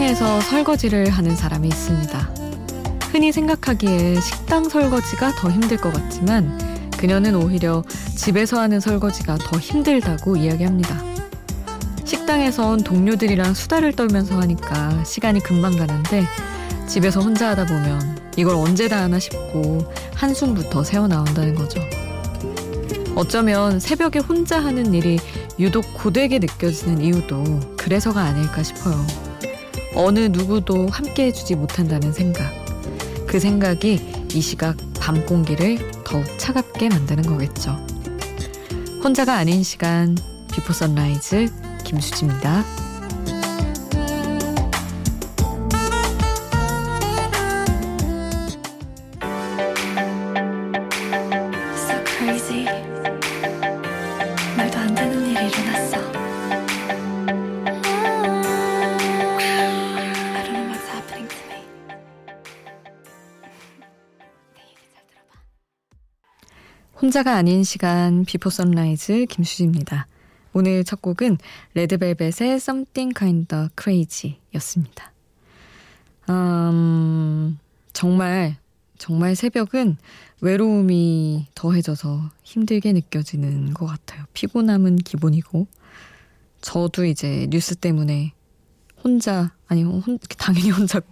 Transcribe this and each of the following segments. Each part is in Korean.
식당에서 설거지를 하는 사람이 있습니다. 흔히 생각하기에 식당 설거지가 더 힘들 것 같지만 그녀는 오히려 집에서 하는 설거지가 더 힘들다고 이야기합니다. 식당에선 동료들이랑 수다를 떨면서 하니까 시간이 금방 가는데 집에서 혼자 하다 보면 이걸 언제 다 하나 싶고 한숨부터 새어나온다는 거죠. 어쩌면 새벽에 혼자 하는 일이 유독 고되게 느껴지는 이유도 그래서가 아닐까 싶어요. 어느 누구도 함께 해주지 못한다는 생각. 그 생각이 이 시각 밤 공기를 더욱 차갑게 만드는 거겠죠. 혼자가 아닌 시간 Before Sunrise 김수지입니다. 혼자가 아닌 시간 Before Sunrise 김수지입니다. 오늘 첫 곡은 레드벨벳의 Something Kinda Crazy였습니다. 음, 정말 정말 새벽은 외로움이 더해져서 힘들게 느껴지는 것 같아요. 피곤함은 기본이고 저도 이제 뉴스 때문에 혼자 아니 혼, 당연히 혼자고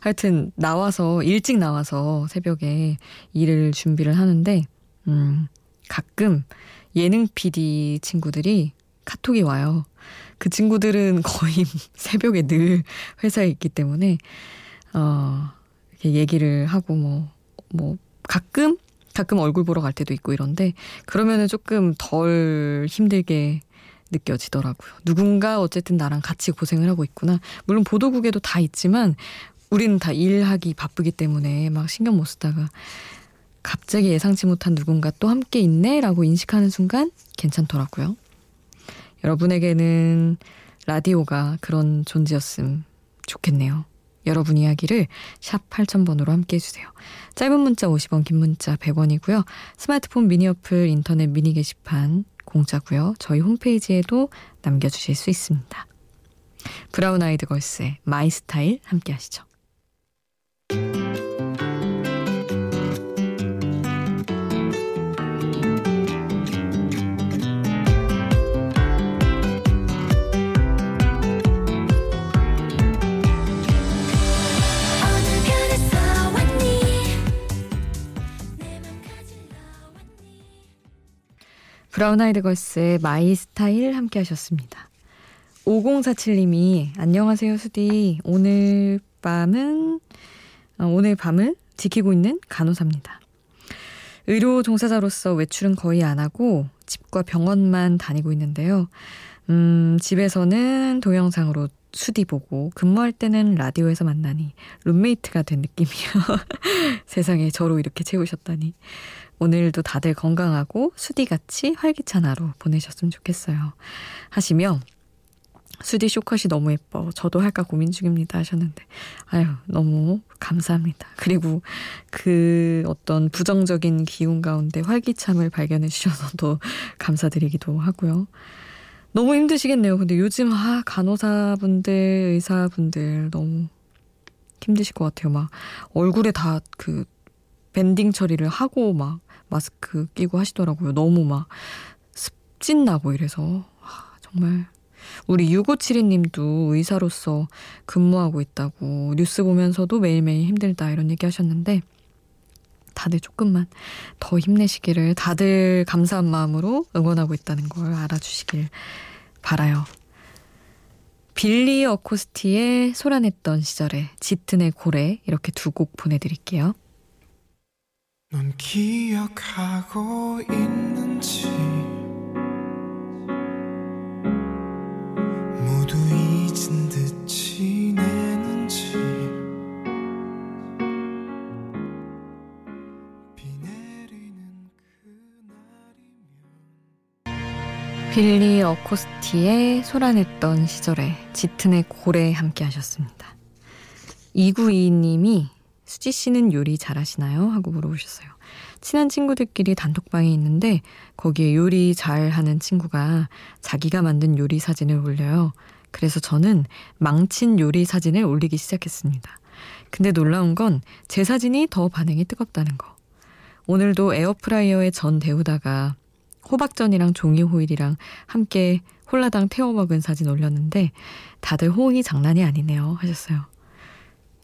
하여튼 나와서 일찍 나와서 새벽에 일을 준비를 하는데 음, 가끔 예능 PD 친구들이 카톡이 와요. 그 친구들은 거의 새벽에 늘 회사에 있기 때문에, 어, 이렇게 얘기를 하고 뭐, 뭐, 가끔, 가끔 얼굴 보러 갈 때도 있고 이런데, 그러면은 조금 덜 힘들게 느껴지더라고요. 누군가 어쨌든 나랑 같이 고생을 하고 있구나. 물론 보도국에도 다 있지만, 우리는 다 일하기 바쁘기 때문에 막 신경 못 쓰다가 갑자기 예상치 못한 누군가 또 함께 있네 라고 인식하는 순간 괜찮더라고요. 여러분에게는 라디오가 그런 존재였음 좋겠네요. 여러분 이야기를 샵 8000번으로 함께 해주세요. 짧은 문자 50원, 긴 문자 100원이고요. 스마트폰 미니 어플, 인터넷 미니 게시판 공짜고요. 저희 홈페이지에도 남겨주실 수 있습니다. 브라운 아이드 걸스의 My Style 함께 하시죠. 브라운 아이드 걸스의 My Style 함께 하셨습니다. 5047님이 안녕하세요 수디 오늘 밤은 어, 오늘 밤을 지키고 있는 간호사입니다. 의료 종사자로서 외출은 거의 안 하고 집과 병원만 다니고 있는데요. 음, 집에서는 동영상으로 수디 보고 근무할 때는 라디오에서 만나니 룸메이트가 된 느낌이요. 세상에 저로 이렇게 채우셨다니. 오늘도 다들 건강하고 수디같이 활기찬 하루 보내셨으면 좋겠어요. 하시며 수디 쇼컷이 너무 예뻐. 저도 할까 고민 중입니다. 하셨는데. 아유, 너무 감사합니다. 그리고 그 어떤 부정적인 기운 가운데 활기참을 발견해 주셔서 도 감사드리기도 하고요. 너무 힘드시겠네요. 근데 요즘, 아, 간호사분들, 의사분들 너무 힘드실 것 같아요. 막 얼굴에 다 그 밴딩 처리를 하고 막 마스크 끼고 하시더라고요. 너무 막 습진 나고 이래서 아, 정말 우리 6572님도 의사로서 근무하고 있다고 뉴스 보면서도 매일매일 힘들다 이런 얘기 하셨는데 다들 조금만 더 힘내시기를 다들 감사한 마음으로 응원하고 있다는 걸 알아주시길 바라요. 빌리 어코스티의 소란했던 시절에 짙은의 고래 이렇게 두 곡 보내드릴게요. 넌 기억하고 있는지. 모두 잊은 듯 지내는지. 빌리 어코스티의 소란했던 시절에 짙은의 고래 함께 하셨습니다. 2922님이 수지 씨는 요리 잘하시나요? 하고 물어보셨어요. 친한 친구들끼리 단톡방에 있는데 거기에 요리 잘 하는 친구가 자기가 만든 요리 사진을 올려요. 그래서 저는 망친 요리 사진을 올리기 시작했습니다. 근데 놀라운 건 제 사진이 더 반응이 뜨겁다는 거. 오늘도 에어프라이어에 전 데우다가 호박전이랑 종이 호일이랑 함께 홀라당 태워 먹은 사진 올렸는데 다들 호응이 장난이 아니네요 하셨어요.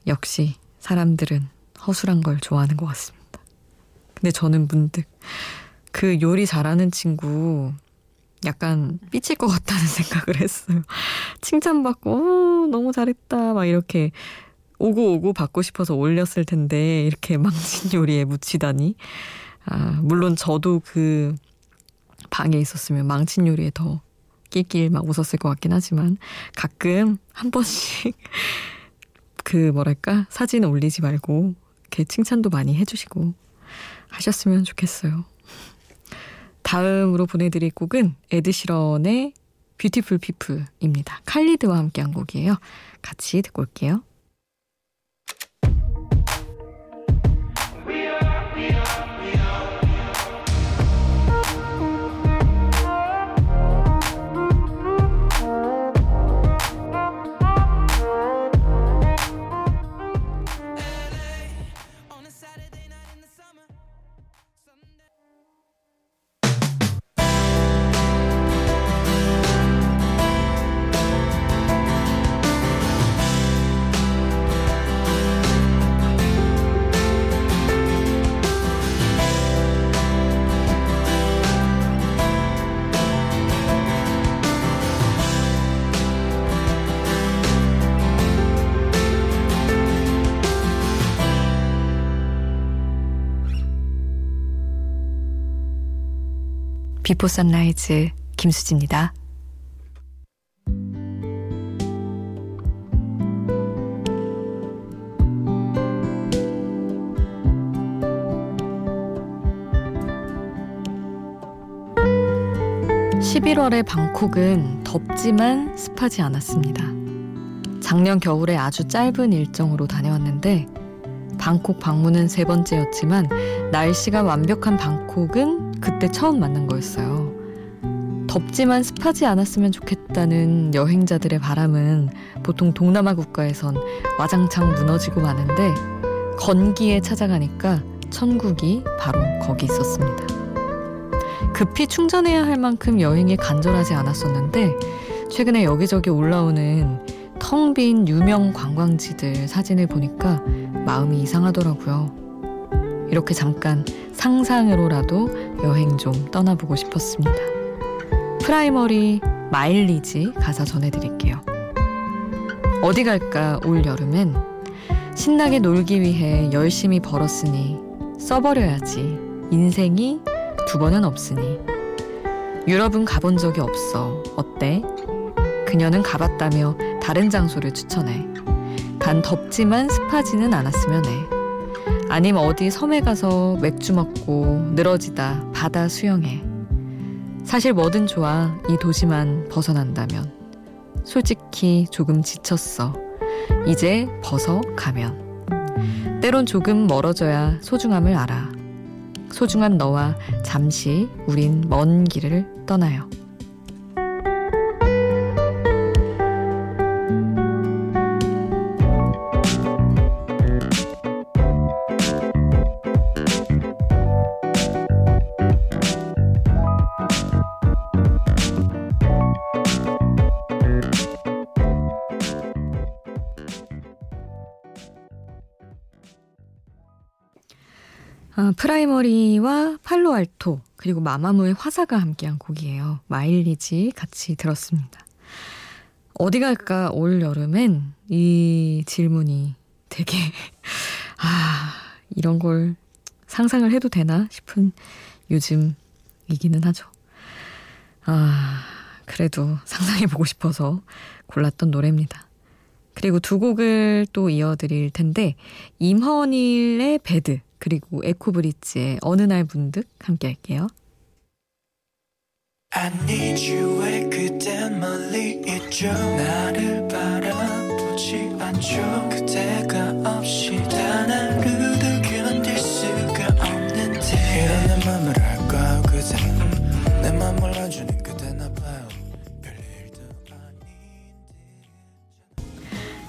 역시 사람들은 허술한 걸 좋아하는 것 같습니다. 근데 저는 문득 그 요리 잘하는 친구 약간 삐칠 것 같다는 생각을 했어요. 칭찬받고, 오, 너무 잘했다. 막 이렇게 오고 오고 받고 싶어서 올렸을 텐데, 이렇게 망친 요리에 묻히다니. 아, 물론 저도 그 방에 있었으면 망친 요리에 더 낄낄 막 웃었을 것 같긴 하지만, 가끔 한 번씩 그 뭐랄까, 사진 올리지 말고, 이렇게 칭찬도 많이 해주시고 하셨으면 좋겠어요. 다음으로 보내드릴 곡은 에드시런의 뷰티풀 피플입니다. 칼리드와 함께한 곡이에요. 같이 듣고 올게요. ' Before Sunrise' 김수지입니다. (11월의) 방콕은 덥지만 습하지 않았습니다. 작년 겨울에 아주 짧은 일정으로 다녀왔는데 방콕 방문은 세 번째였지만 날씨가 완벽한 방콕은 그때 처음 만난 거였어요. 덥지만 습하지 않았으면 좋겠다는 여행자들의 바람은 보통 동남아 국가에선 와장창 무너지고 마는데 건기에 찾아가니까 천국이 바로 거기 있었습니다. 급히 충전해야 할 만큼 여행이 간절하지 않았었는데 최근에 여기저기 올라오는 텅 빈 유명 관광지들 사진을 보니까 마음이 이상하더라고요. 이렇게 잠깐 상상으로라도 여행 좀 떠나보고 싶었습니다. 프라이머리 마일리지 가사 전해드릴게요. 어디 갈까 올 여름엔 신나게 놀기 위해 열심히 벌었으니 써버려야지 인생이 두 번은 없으니 유럽은 가본 적이 없어 어때? 그녀는 가봤다며 다른 장소를 추천해 단 덥지만 습하지는 않았으면 해 아님 어디 섬에 가서 맥주 먹고 늘어지다 바다 수영해. 사실 뭐든 좋아. 이 도시만 벗어난다면. 솔직히 조금 지쳤어. 이제 벗어가면. 때론 조금 멀어져야 소중함을 알아. 소중한 너와 잠시 우린 먼 길을 떠나요. 아, 프라이머리와 팔로알토 그리고 마마무의 화사가 함께한 곡이에요. 마일리지 같이 들었습니다. 어디 갈까 올 여름엔 이 질문이 되게 아 이런 걸 상상을 해도 되나 싶은 요즘이기는 하죠. 아 그래도 상상해보고 싶어서 골랐던 노래입니다. 그리고 두 곡을 또 이어드릴 텐데 임헌일의 배드 그리고 에코브릿지의 어느 날 문득 함께 할게요. I need you의 그댄 멀리 있죠 나를 바라보지 않죠 그대가 없이 단하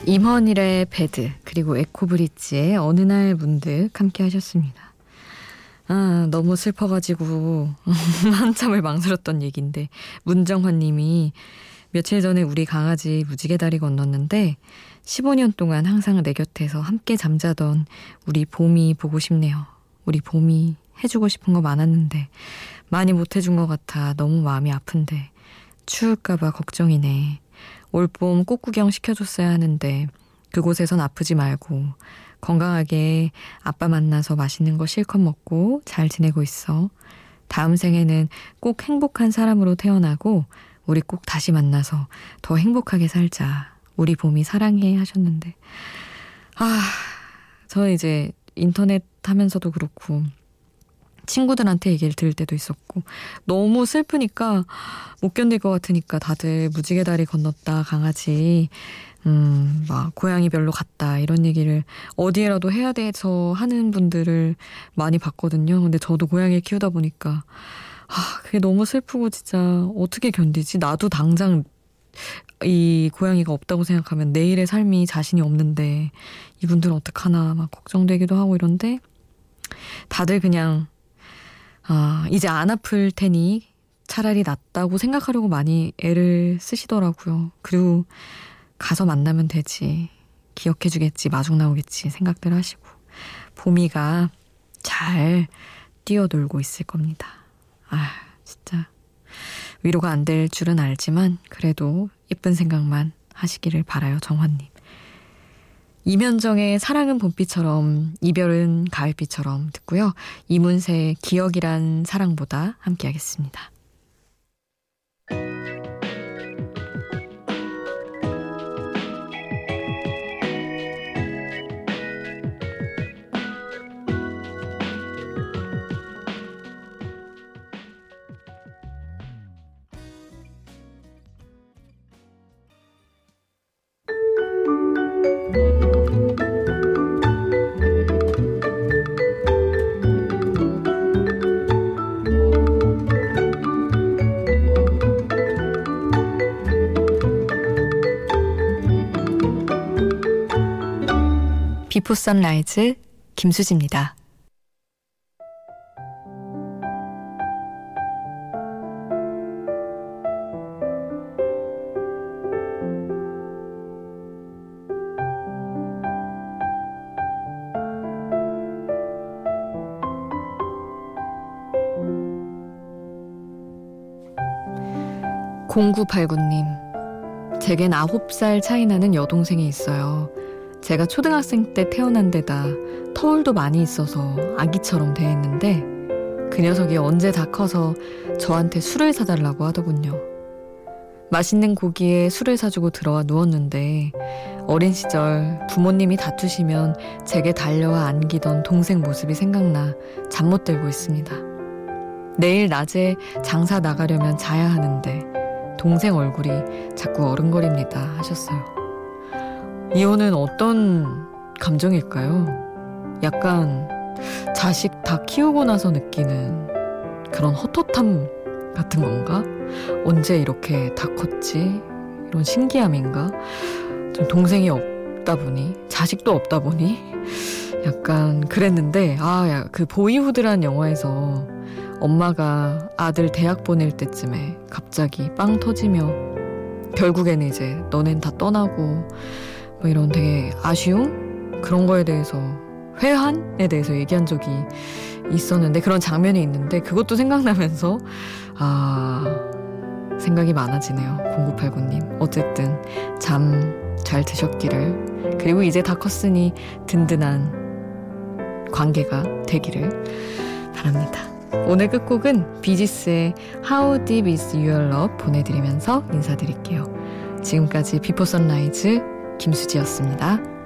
임헌일의 배드 그리고 에코브릿지의 어느 날 문득 함께 하셨습니다. 아 너무 슬퍼가지고 한참을 망설였던 얘기인데 문정환님이 며칠 전에 우리 강아지 무지개 다리 건넜는데 15년 동안 항상 내 곁에서 함께 잠자던 우리 봄이 보고 싶네요. 우리 봄이 해주고 싶은 거 많았는데 많이 못 해준 것 같아 너무 마음이 아픈데 추울까봐 걱정이네. 올봄 꽃구경 시켜줬어야 하는데 그곳에선 아프지 말고 건강하게 아빠 만나서 맛있는 거 실컷 먹고 잘 지내고 있어. 다음 생에는 꼭 행복한 사람으로 태어나고 우리 꼭 다시 만나서 더 행복하게 살자. 우리 봄이 사랑해 하셨는데. 아, 저는 이제 인터넷 하면서도 그렇고 친구들한테 얘기를 들을 때도 있었고 너무 슬프니까 못 견딜 것 같으니까 다들 무지개 다리 건넜다 강아지 음, 막 고양이 별로 갔다 이런 얘기를 어디에라도 해야 돼서 하는 분들을 많이 봤거든요. 근데 저도 고양이 키우다 보니까 아, 그게 너무 슬프고 진짜 어떻게 견디지? 나도 당장 이 고양이가 없다고 생각하면 내일의 삶이 자신이 없는데 이분들은 어떡하나 막 걱정되기도 하고 이런데 다들 그냥 아, 이제 안 아플 테니 차라리 낫다고 생각하려고 많이 애를 쓰시더라고요. 그리고 가서 만나면 되지. 기억해 주겠지. 마중 나오겠지. 생각들 하시고. 봄이가 잘 뛰어놀고 있을 겁니다. 아, 진짜. 위로가 안 될 줄은 알지만, 그래도 예쁜 생각만 하시기를 바라요, 정환님. 이면정의 사랑은 봄비처럼, 이별은 가을비처럼 듣고요. 이문세의 기억이란 사랑보다 함께 하겠습니다. 비포 선라이즈 김수지입니다. 공구팔구님, 제겐 아홉 살 차이 나는 여동생이 있어요. 제가 초등학생 때 태어난 데다 터울도 많이 있어서 아기처럼 대했는데 그 녀석이 언제 다 커서 저한테 술을 사달라고 하더군요. 맛있는 고기에 술을 사주고 들어와 누웠는데 어린 시절 부모님이 다투시면 제게 달려와 안기던 동생 모습이 생각나 잠 못 들고 있습니다. 내일 낮에 장사 나가려면 자야 하는데 동생 얼굴이 자꾸 어른거립니다 하셨어요. 이혼은 어떤 감정일까요? 약간 자식 다 키우고 나서 느끼는 그런 헛헛함 같은 건가? 언제 이렇게 다 컸지? 이런 신기함인가? 좀 동생이 없다 보니, 자식도 없다 보니, 약간 그랬는데, 아, 야, 그 보이후드란 영화에서 엄마가 아들 대학 보낼 때쯤에 갑자기 빵 터지며 결국에는 이제 너넨 다 떠나고 뭐 이런 되게 아쉬움? 그런 거에 대해서 회한에 대해서 얘기한 적이 있었는데 그런 장면이 있는데 그것도 생각나면서 아 생각이 많아지네요. 0989님. 어쨌든 잠 잘 드셨기를. 그리고 이제 다 컸으니 든든한 관계가 되기를 바랍니다. 오늘 끝곡은 비지스의 How Deep Is Your Love 보내드리면서 인사드릴게요. 지금까지 비포 선라이즈 김수지였습니다.